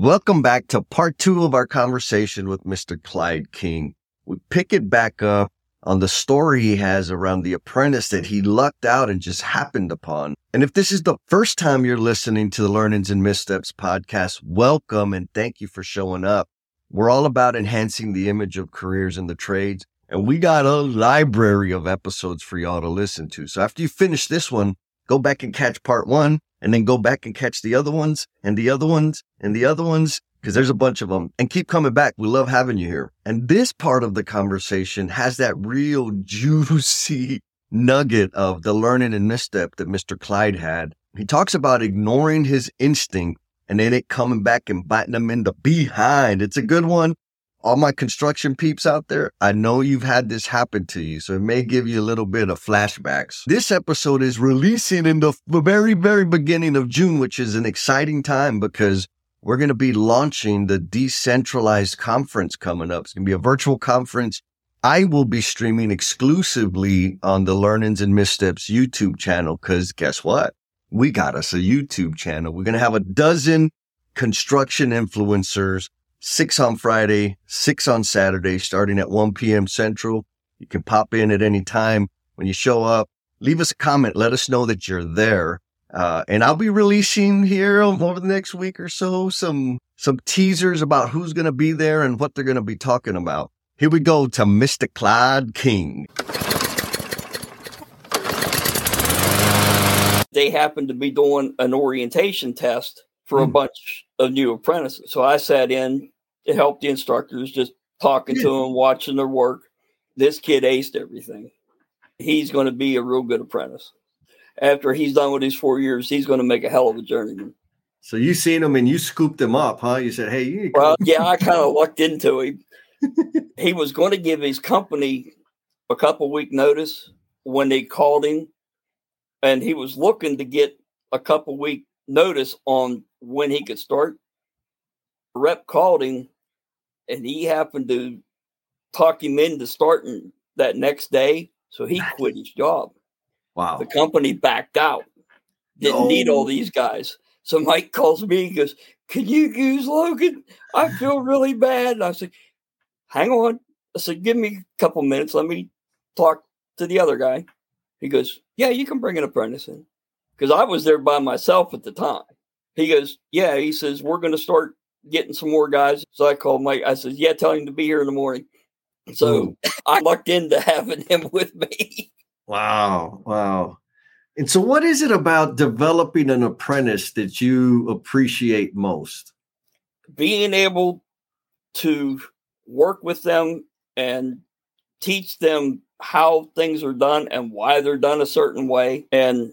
Welcome back to part two of our conversation with Mr. Clyde King. We pick it back up on the story he has around the apprentice that he lucked out and just happened upon. And if this is the first time you're listening to the Learnings and Missteps podcast, welcome and thank you for showing up. We're all about enhancing the image of careers in the trades, and we got a library of episodes for y'all to listen to. So after you finish this one, go back and catch part one and then go back and catch the other ones and the other ones and the other ones because there's a bunch of them and keep coming back. We love having you here. And this part of the conversation has that real juicy nugget of the learning and misstep that Mr. Clyde had. He talks about ignoring his instinct and then it coming back and biting him in the behind. It's a good one all my construction peeps out there, I know you've had this happen to you, so it may give you a little bit of flashbacks. This episode is releasing in the very, very beginning of June, which is an exciting time because we're going to be launching the decentralized conference coming up. It's going to be a virtual conference. I will be streaming exclusively on the Learnings and Missteps YouTube channel because guess what? We got us a YouTube channel. We're going to have a dozen construction influencers six on Friday, six on Saturday, starting at 1 p.m. Central. You can pop in at any time. When you show up, leave us a comment. Let us know that you're there. Uh, and I'll be releasing here over the next week or so some some teasers about who's going to be there and what they're going to be talking about. Here we go to Mr. Clyde King. They happened to be doing an orientation test for a hmm. bunch of new apprentices. So I sat in to help the instructors, just talking to them, watching their work. This kid aced everything. He's going to be a real good apprentice. After he's done with his four years, he's going to make a hell of a journeyman. So you seen him and you scooped him up, huh? You said, "Hey, you well, yeah." I kind of lucked into him. he was going to give his company a couple week notice when they called him, and he was looking to get a couple week notice on when he could start. Rep called him, and he happened to talk him into starting that next day. So he quit his job. Wow. The company backed out. Didn't no. need all these guys. So Mike calls me and goes, Can you use Logan? I feel really bad. And I said, Hang on. I said, Give me a couple minutes. Let me talk to the other guy. He goes, Yeah, you can bring an apprentice in. Because I was there by myself at the time. He goes, Yeah, he says, We're going to start getting some more guys. So I called Mike. I said, Yeah, tell him to be here in the morning. So I lucked into having him with me. Wow. Wow. And so, what is it about developing an apprentice that you appreciate most? Being able to work with them and teach them how things are done and why they're done a certain way and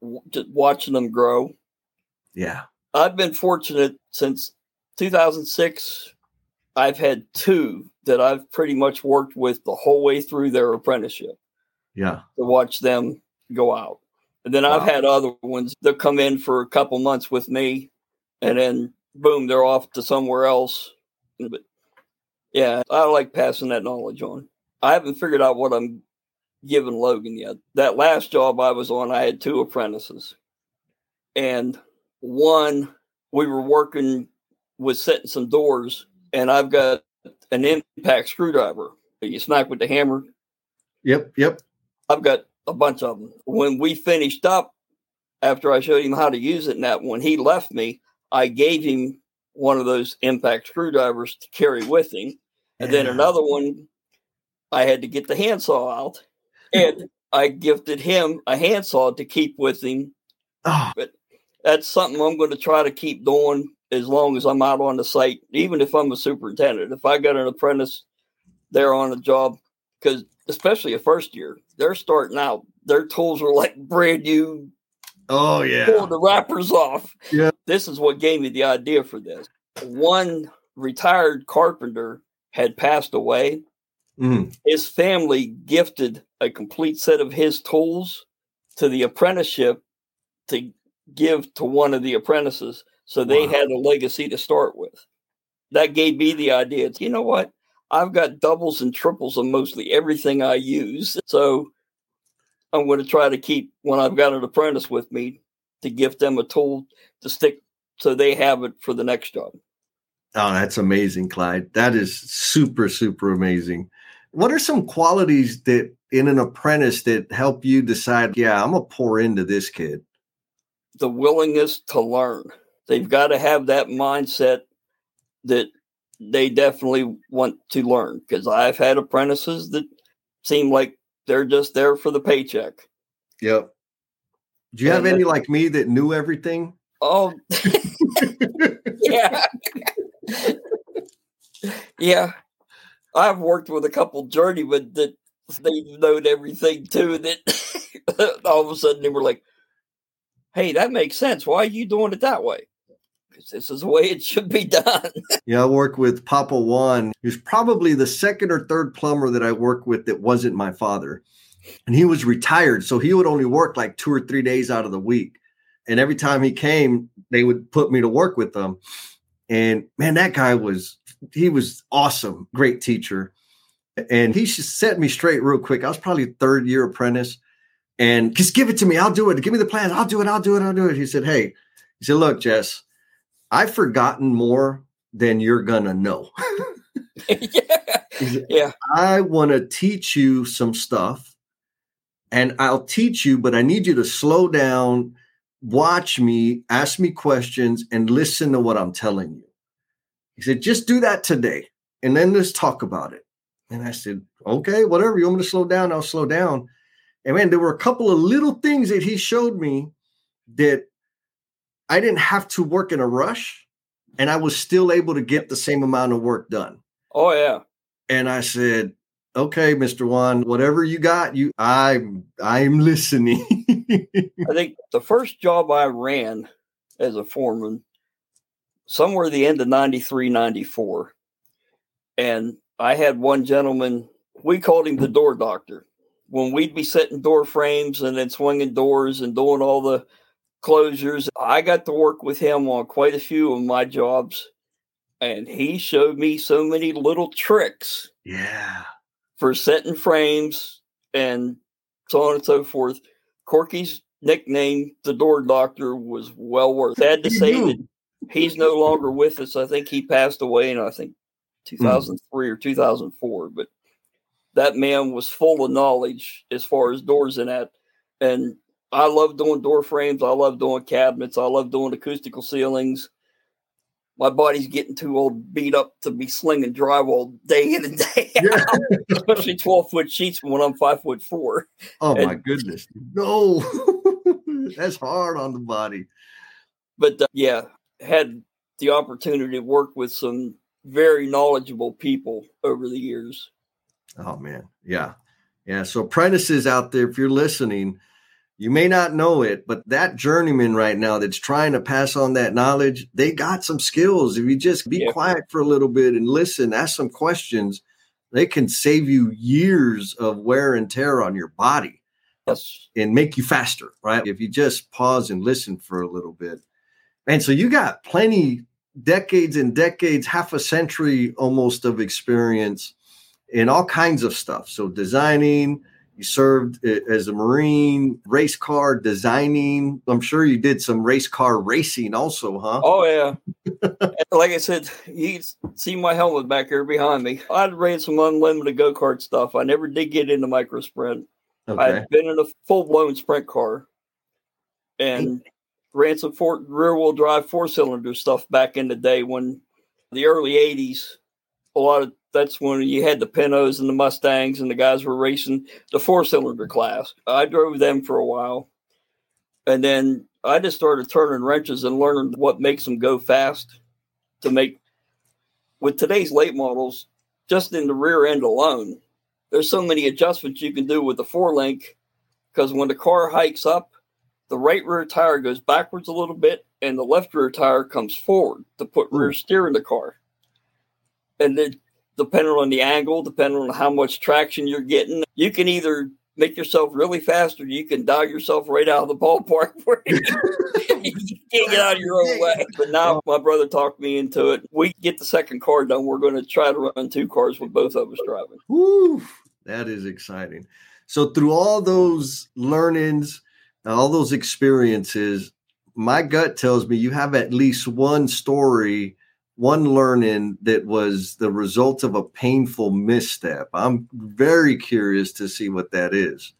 watching them grow. Yeah. I've been fortunate since 2006. I've had two that I've pretty much worked with the whole way through their apprenticeship. Yeah. To watch them go out. And then wow. I've had other ones that come in for a couple months with me and then boom, they're off to somewhere else. But yeah, I like passing that knowledge on. I haven't figured out what I'm giving Logan yet. That last job I was on, I had two apprentices. And one, we were working with setting some doors, and I've got an impact screwdriver. You smack with the hammer. Yep, yep. I've got a bunch of them. When we finished up, after I showed him how to use it, and that when he left me, I gave him one of those impact screwdrivers to carry with him, and then another one I had to get the handsaw out, and I gifted him a handsaw to keep with him. Oh. But that's something I'm going to try to keep doing as long as I'm out on the site, even if I'm a superintendent. If I got an apprentice there on a job, because especially a first year, they're starting out, their tools are like brand new. Oh, yeah. Pulling the wrappers off. Yeah. This is what gave me the idea for this. One retired carpenter had passed away. Mm. His family gifted a complete set of his tools to the apprenticeship to give to one of the apprentices. So they wow. had a legacy to start with. That gave me the idea. You know what? I've got doubles and triples of mostly everything I use. So I'm going to try to keep when I've got an apprentice with me to give them a tool to stick so they have it for the next job. Oh, that's amazing, Clyde. That is super, super amazing. What are some qualities that in an apprentice that help you decide, yeah, I'm gonna pour into this kid? The willingness to learn. They've got to have that mindset that they definitely want to learn. Because I've had apprentices that seem like they're just there for the paycheck. Yep. Do you and have any like me that knew everything? Oh, yeah. yeah. I've worked with a couple journeymen that they've known everything too. That all of a sudden they were like, hey, that makes sense. Why are you doing it that way? Because this is the way it should be done. yeah, I work with Papa Juan. He was probably the second or third plumber that I worked with that wasn't my father. And he was retired. So he would only work like two or three days out of the week. And every time he came, they would put me to work with them. And man, that guy was he was awesome, great teacher. And he just set me straight real quick. I was probably third year apprentice. And just give it to me. I'll do it. Give me the plans. I'll do it. I'll do it. I'll do it. He said, Hey, he said, Look, Jess, I've forgotten more than you're gonna know. yeah. yeah. I want to teach you some stuff and I'll teach you, but I need you to slow down watch me, ask me questions, and listen to what I'm telling you. He said, just do that today. And then let's talk about it. And I said, okay, whatever. You want me to slow down? I'll slow down. And man, there were a couple of little things that he showed me that I didn't have to work in a rush and I was still able to get the same amount of work done. Oh, yeah. And I said, okay, Mr. Juan, whatever you got, you I'm I'm listening. I think the first job I ran as a foreman, somewhere the end of 93, 94. And I had one gentleman, we called him the door doctor. When we'd be setting door frames and then swinging doors and doing all the closures, I got to work with him on quite a few of my jobs. And he showed me so many little tricks. Yeah for setting frames and so on and so forth. Corky's nickname, the door doctor, was well worth. Sad to say that he's no longer with us. I think he passed away in I think 2003 mm. or 2004. But that man was full of knowledge as far as doors and that. And I love doing door frames. I love doing cabinets. I love doing acoustical ceilings my body's getting too old, beat up to be slinging drywall day in and day out, yeah. especially 12 foot sheets when I'm five foot four. Oh and, my goodness. No, that's hard on the body. But uh, yeah, had the opportunity to work with some very knowledgeable people over the years. Oh man. Yeah. Yeah. So apprentices out there, if you're listening, you may not know it, but that journeyman right now that's trying to pass on that knowledge, they got some skills. If you just be yeah. quiet for a little bit and listen, ask some questions, they can save you years of wear and tear on your body yes. and make you faster, right? If you just pause and listen for a little bit. And so you got plenty decades and decades, half a century almost of experience in all kinds of stuff. So designing, you served as a Marine, race car designing. I'm sure you did some race car racing also, huh? Oh, yeah. like I said, you see my helmet back here behind me. I'd ran some unlimited go kart stuff. I never did get into micro sprint. Okay. I'd been in a full blown sprint car and ran some rear wheel drive four cylinder stuff back in the day when the early 80s, a lot of that's when you had the Pintos and the Mustangs, and the guys were racing the four cylinder class. I drove them for a while. And then I just started turning wrenches and learning what makes them go fast to make, with today's late models, just in the rear end alone, there's so many adjustments you can do with the four link because when the car hikes up, the right rear tire goes backwards a little bit and the left rear tire comes forward to put hmm. rear steer in the car. And then depending on the angle, depending on how much traction you're getting, you can either make yourself really fast or you can dial yourself right out of the ballpark where you can't get out of your own way. But now my brother talked me into it. We get the second car done. We're going to try to run two cars with both of us driving. Woo, that is exciting. So through all those learnings, all those experiences, my gut tells me you have at least one story one learning that was the result of a painful misstep. I'm very curious to see what that is.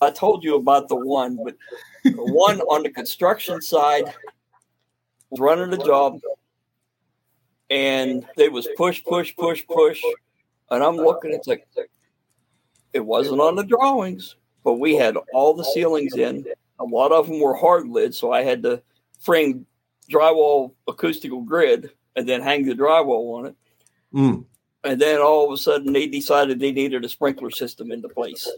I told you about the one, but the one on the construction side was running the job and it was push, push, push, push. And I'm looking, it's like it wasn't on the drawings, but we had all the ceilings in. A lot of them were hard lid, so I had to frame drywall acoustical grid and then hang the drywall on it. Mm. And then all of a sudden, they decided they needed a sprinkler system into place.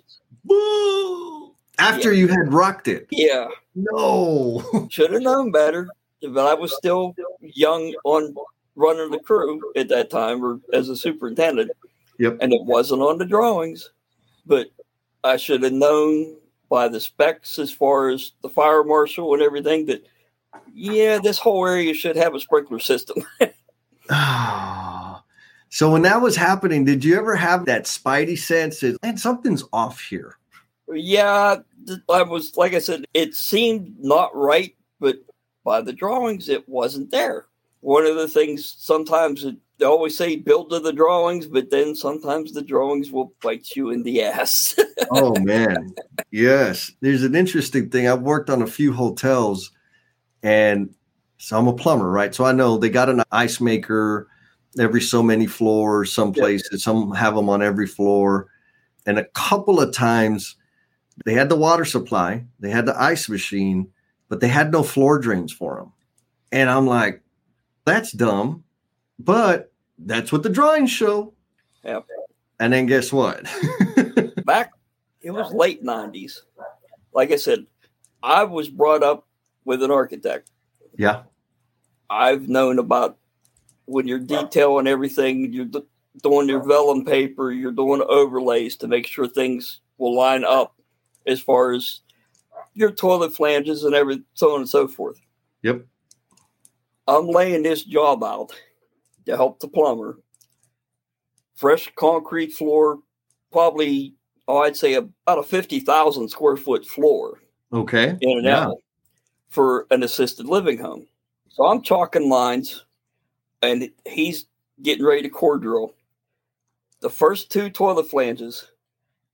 Woo! After yeah. you had rocked it. Yeah. No. Should have known better, but I was still young on running the crew at that time or as a superintendent. Yep. And it wasn't on the drawings, but I should have known by the specs as far as the fire marshal and everything that yeah, this whole area should have a sprinkler system. so when that was happening, did you ever have that spidey sense that and something's off here? Yeah, I was like I said, it seemed not right, but by the drawings, it wasn't there. One of the things sometimes it, they always say build to the drawings, but then sometimes the drawings will bite you in the ass. oh man, yes. There's an interesting thing. I've worked on a few hotels and so I'm a plumber, right? So I know they got an ice maker every so many floors, some places, yeah. some have them on every floor. And a couple of times they had the water supply, they had the ice machine, but they had no floor drains for them. And I'm like, that's dumb, but that's what the drawings show. Yep. And then guess what? Back, it was late 90s. Like I said, I was brought up with an architect. Yeah. I've known about when you're detailing everything, you're doing your vellum paper, you're doing overlays to make sure things will line up as far as your toilet flanges and every so on and so forth. Yep. I'm laying this job out to help the plumber. Fresh concrete floor, probably oh, I'd say about a fifty thousand square foot floor. Okay. In and yeah. out for an assisted living home. So I'm chalking lines and he's getting ready to core drill. The first two toilet flanges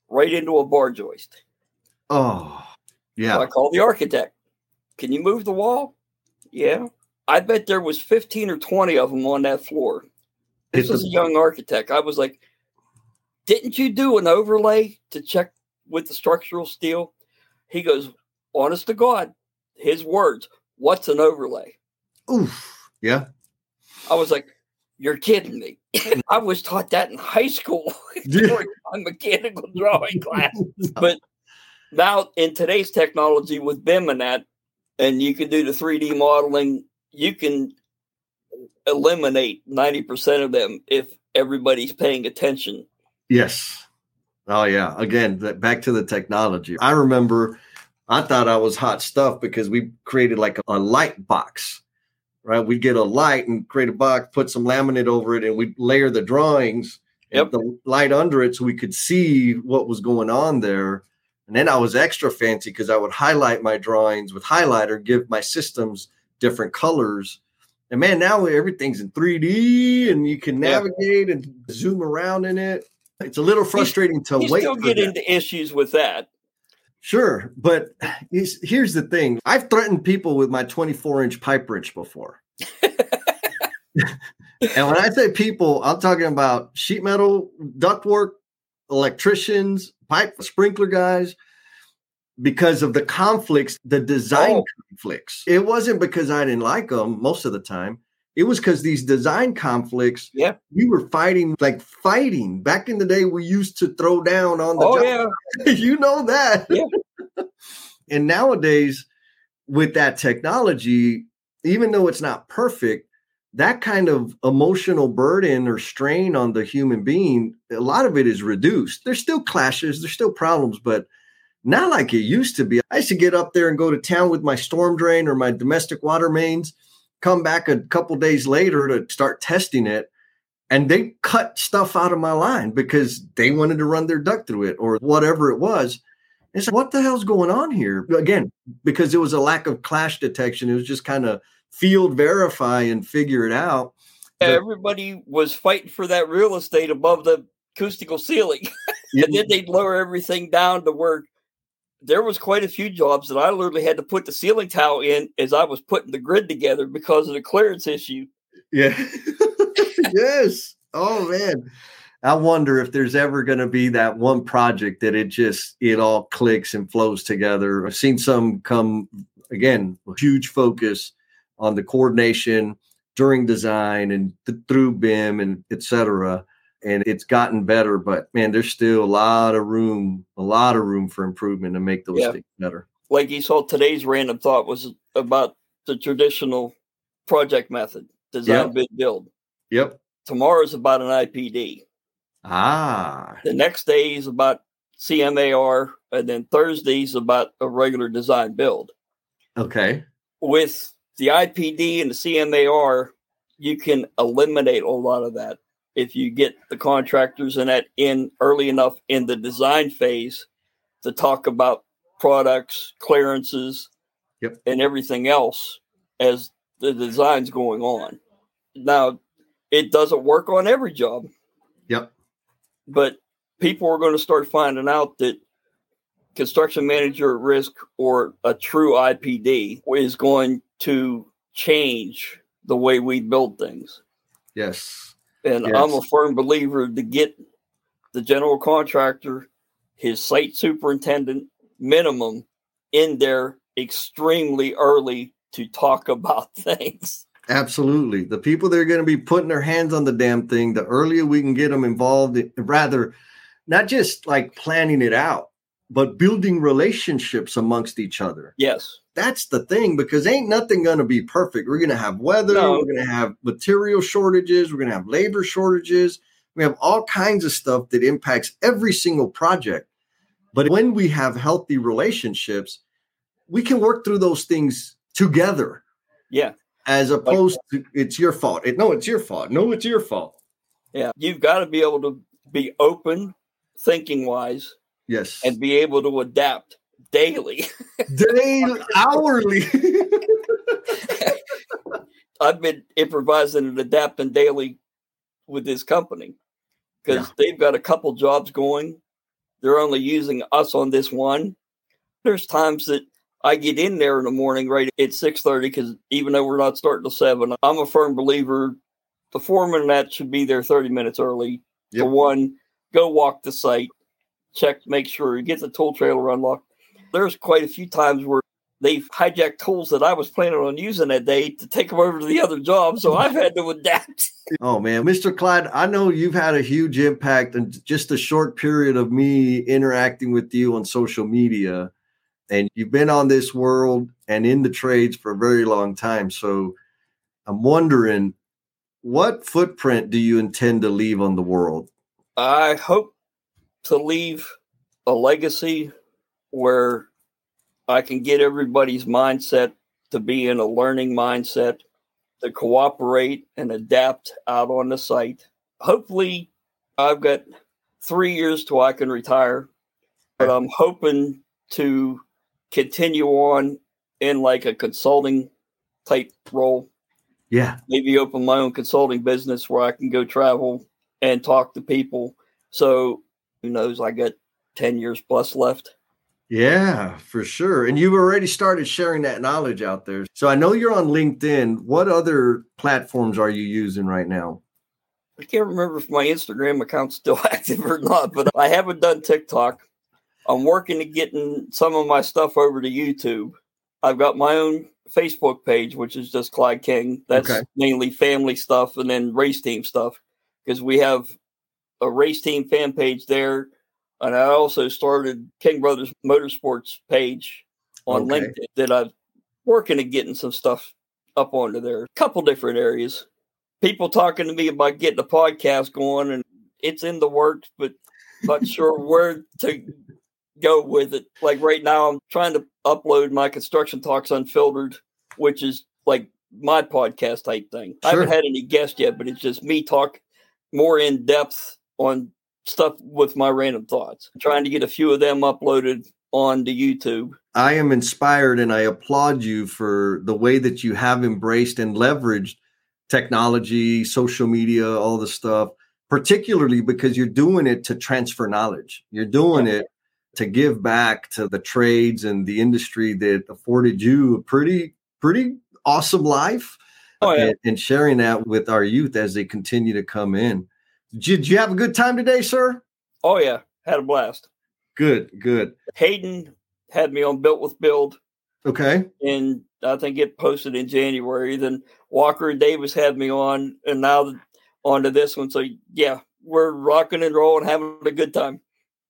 right into a bar joist. Oh, yeah. So I call the architect. Can you move the wall? Yeah. I bet there was 15 or 20 of them on that floor. This is a young architect. I was like, didn't you do an overlay to check with the structural steel? He goes, honest to God, his words, what's an overlay? Oof. Yeah. I was like, you're kidding me. I was taught that in high school during my mechanical drawing class. But now in today's technology with BIM and that, and you can do the 3D modeling, you can eliminate 90% of them if everybody's paying attention. Yes. Oh yeah. Again, back to the technology. I remember I thought I was hot stuff because we created like a, light box, right? We get a light and create a box, put some laminate over it, and we layer the drawings yep. the light under it so we could see what was going on there. And then I was extra fancy because I would highlight my drawings with highlighter, give my systems different colors. And man, now everything's in 3D and you can navigate and zoom around in it. It's a little frustrating to you wait. Still get into issues with that. Sure, but here's the thing: I've threatened people with my 24 inch pipe wrench before. and when I say people, I'm talking about sheet metal, ductwork, electricians, pipe sprinkler guys, because of the conflicts, the design oh. conflicts. It wasn't because I didn't like them most of the time. It was because these design conflicts, yeah, we were fighting like fighting. Back in the day, we used to throw down on the oh, job. Yeah. you know that. Yeah. and nowadays, with that technology, even though it's not perfect, that kind of emotional burden or strain on the human being, a lot of it is reduced. There's still clashes, there's still problems, but not like it used to be. I used to get up there and go to town with my storm drain or my domestic water mains come back a couple days later to start testing it and they cut stuff out of my line because they wanted to run their duct through it or whatever it was. And so, what the hell's going on here? Again, because it was a lack of clash detection. It was just kind of field verify and figure it out. Everybody was fighting for that real estate above the acoustical ceiling. And then they'd lower everything down to where there was quite a few jobs that I literally had to put the ceiling tile in as I was putting the grid together because of the clearance issue. Yeah. yes. Oh man. I wonder if there's ever going to be that one project that it just it all clicks and flows together. I've seen some come again, huge focus on the coordination during design and th- through BIM and etc. And it's gotten better, but man, there's still a lot of room, a lot of room for improvement to make those yeah. things better. Like you saw, today's random thought was about the traditional project method, design, yep. bid, build. Yep. Tomorrow's about an IPD. Ah. The next day is about CMAR, and then Thursday's about a regular design build. Okay. With the IPD and the CMAR, you can eliminate a lot of that if you get the contractors in that in early enough in the design phase to talk about products, clearances, yep. and everything else as the design's going on. Now, it doesn't work on every job. Yep. But people are going to start finding out that construction manager at risk or a true IPD is going to change the way we build things. Yes. And yes. I'm a firm believer to get the general contractor, his site superintendent, minimum in there extremely early to talk about things. Absolutely. The people that are going to be putting their hands on the damn thing, the earlier we can get them involved, rather, not just like planning it out, but building relationships amongst each other. Yes. That's the thing because ain't nothing going to be perfect. We're going to have weather, no. we're going to have material shortages, we're going to have labor shortages. We have all kinds of stuff that impacts every single project. But when we have healthy relationships, we can work through those things together. Yeah. As opposed like, to it's your fault. It, no, it's your fault. No, it's your fault. Yeah. You've got to be able to be open thinking wise Yes. And be able to adapt daily. daily, hourly. I've been improvising and adapting daily with this company because yeah. they've got a couple jobs going. They're only using us on this one. There's times that I get in there in the morning right at six thirty because even though we're not starting till seven, I'm a firm believer the foreman that should be there thirty minutes early. Yep. For one, go walk the site, check, make sure you get the tool trailer unlocked. There's quite a few times where they've hijacked tools that I was planning on using that day to take them over to the other job. So I've had to adapt. Oh man, Mr. Clyde, I know you've had a huge impact in just a short period of me interacting with you on social media. And you've been on this world and in the trades for a very long time. So I'm wondering, what footprint do you intend to leave on the world? I hope to leave a legacy where I can get everybody's mindset to be in a learning mindset, to cooperate and adapt out on the site. Hopefully, I've got three years till I can retire, but I'm hoping to continue on in like a consulting type role. Yeah. Maybe open my own consulting business where I can go travel and talk to people. So who knows? I got 10 years plus left. Yeah, for sure. And you've already started sharing that knowledge out there. So I know you're on LinkedIn. What other platforms are you using right now? I can't remember if my Instagram account's still active or not, but I haven't done TikTok. I'm working to getting some of my stuff over to YouTube. I've got my own Facebook page, which is just Clyde King. That's okay. mainly family stuff and then race team stuff because we have a race team fan page there. And I also started King Brothers Motorsports page on okay. LinkedIn that I'm working at getting some stuff up onto there. A couple different areas. People talking to me about getting a podcast going, and it's in the works, but not sure where to go with it. Like right now, I'm trying to upload my Construction Talks Unfiltered, which is like my podcast type thing. Sure. I haven't had any guests yet, but it's just me talk more in depth on stuff with my random thoughts. Trying to get a few of them uploaded on to YouTube. I am inspired and I applaud you for the way that you have embraced and leveraged technology, social media, all the stuff, particularly because you're doing it to transfer knowledge. You're doing it to give back to the trades and the industry that afforded you a pretty, pretty awesome life. Oh, yeah. and, and sharing that with our youth as they continue to come in. Did you have a good time today, sir? Oh, yeah. Had a blast. Good, good. Hayden had me on Built with Build. Okay. And I think it posted in January. Then Walker and Davis had me on, and now on to this one. So yeah, we're rocking and rolling, having a good time.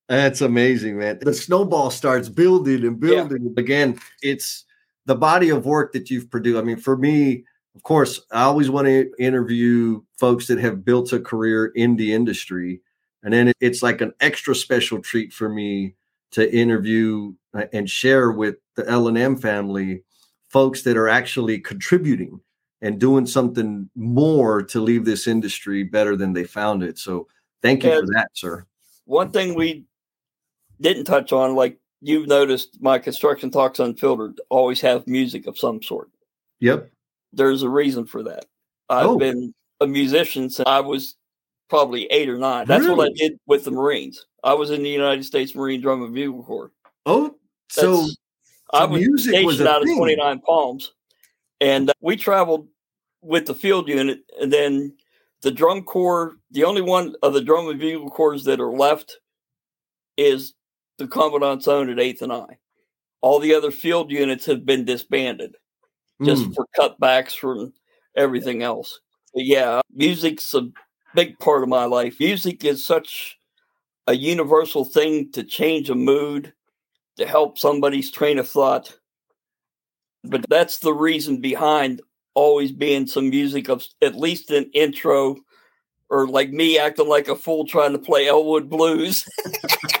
That's amazing, man. The snowball starts building and building. Yeah. Again, it's the body of work that you've produced. I mean, for me, of course, I always want to interview folks that have built a career in the industry. And then it's like an extra special treat for me to interview uh, and share with the L&M family folks that are actually contributing and doing something more to leave this industry better than they found it. So thank you and for that, sir. One thing we didn't touch on, like you've noticed, my construction talks unfiltered always have music of some sort. Yep. There's a reason for that. I've oh. been a musician since I was probably eight or nine. That's really? what I did with the Marines. I was in the United States Marine Drum and Bugle Corps. Oh, so, so I was stationed was out thing. of 29 Palms, and uh, we traveled with the field unit, and then the drum corps. The only one of the drum and bugle corps that are left is the commandant's own at Eighth and I. All the other field units have been disbanded, just mm. for cutbacks from everything else. But yeah, music's a big part of my life. Music is such a universal thing to change a mood, to help somebody's train of thought. But that's the reason behind always being some music of at least an intro or like me acting like a fool trying to play Elwood blues.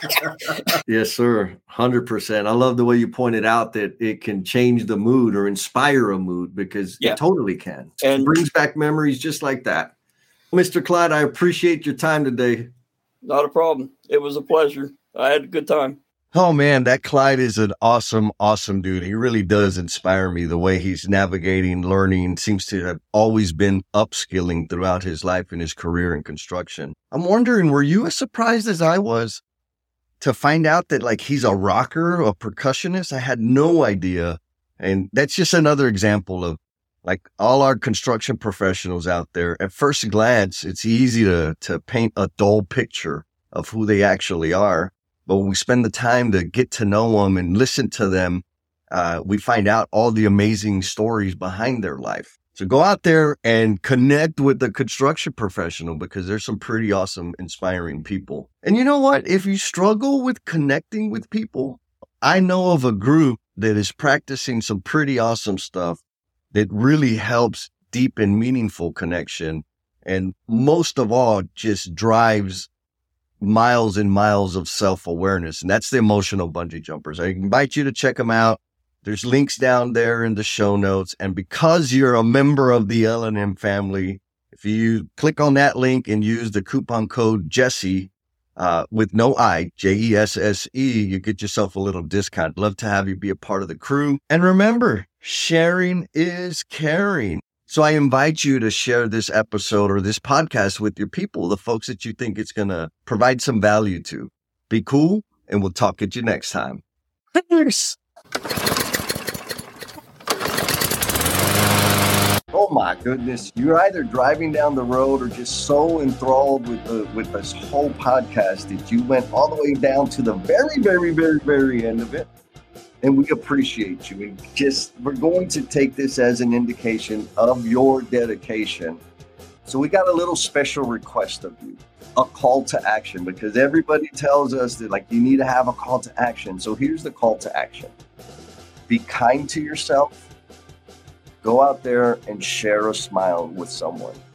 yes, sir. 100%. I love the way you pointed out that it can change the mood or inspire a mood because yeah. it totally can. And it brings back memories just like that. Mr. Clyde, I appreciate your time today. Not a problem. It was a pleasure. I had a good time. Oh man, that Clyde is an awesome, awesome dude. He really does inspire me the way he's navigating, learning, seems to have always been upskilling throughout his life and his career in construction. I'm wondering, were you as surprised as I was to find out that like he's a rocker, a percussionist? I had no idea. And that's just another example of like all our construction professionals out there. At first glance, it's easy to, to paint a dull picture of who they actually are but when we spend the time to get to know them and listen to them, uh, we find out all the amazing stories behind their life. So go out there and connect with the construction professional because there's some pretty awesome, inspiring people. And you know what? If you struggle with connecting with people, I know of a group that is practicing some pretty awesome stuff that really helps deep and meaningful connection. And most of all, just drives miles and miles of self awareness. And that's the emotional bungee jumpers. I invite you to check them out. There's links down there in the show notes. And because you're a member of the L&M family, if you click on that link and use the coupon code Jesse, uh, with no I, J E S S E, you get yourself a little discount. Love to have you be a part of the crew. And remember, sharing is caring. So I invite you to share this episode or this podcast with your people, the folks that you think it's going to provide some value to. Be cool, and we'll talk at you next time. Thanks. Oh my goodness. You're either driving down the road or just so enthralled with the with this whole podcast that you went all the way down to the very, very, very, very end of it and we appreciate you. And just we're going to take this as an indication of your dedication. So we got a little special request of you, a call to action, because everybody tells us that like you need to have a call to action. So here's the call to action. Be kind to yourself. Go out there and share a smile with someone.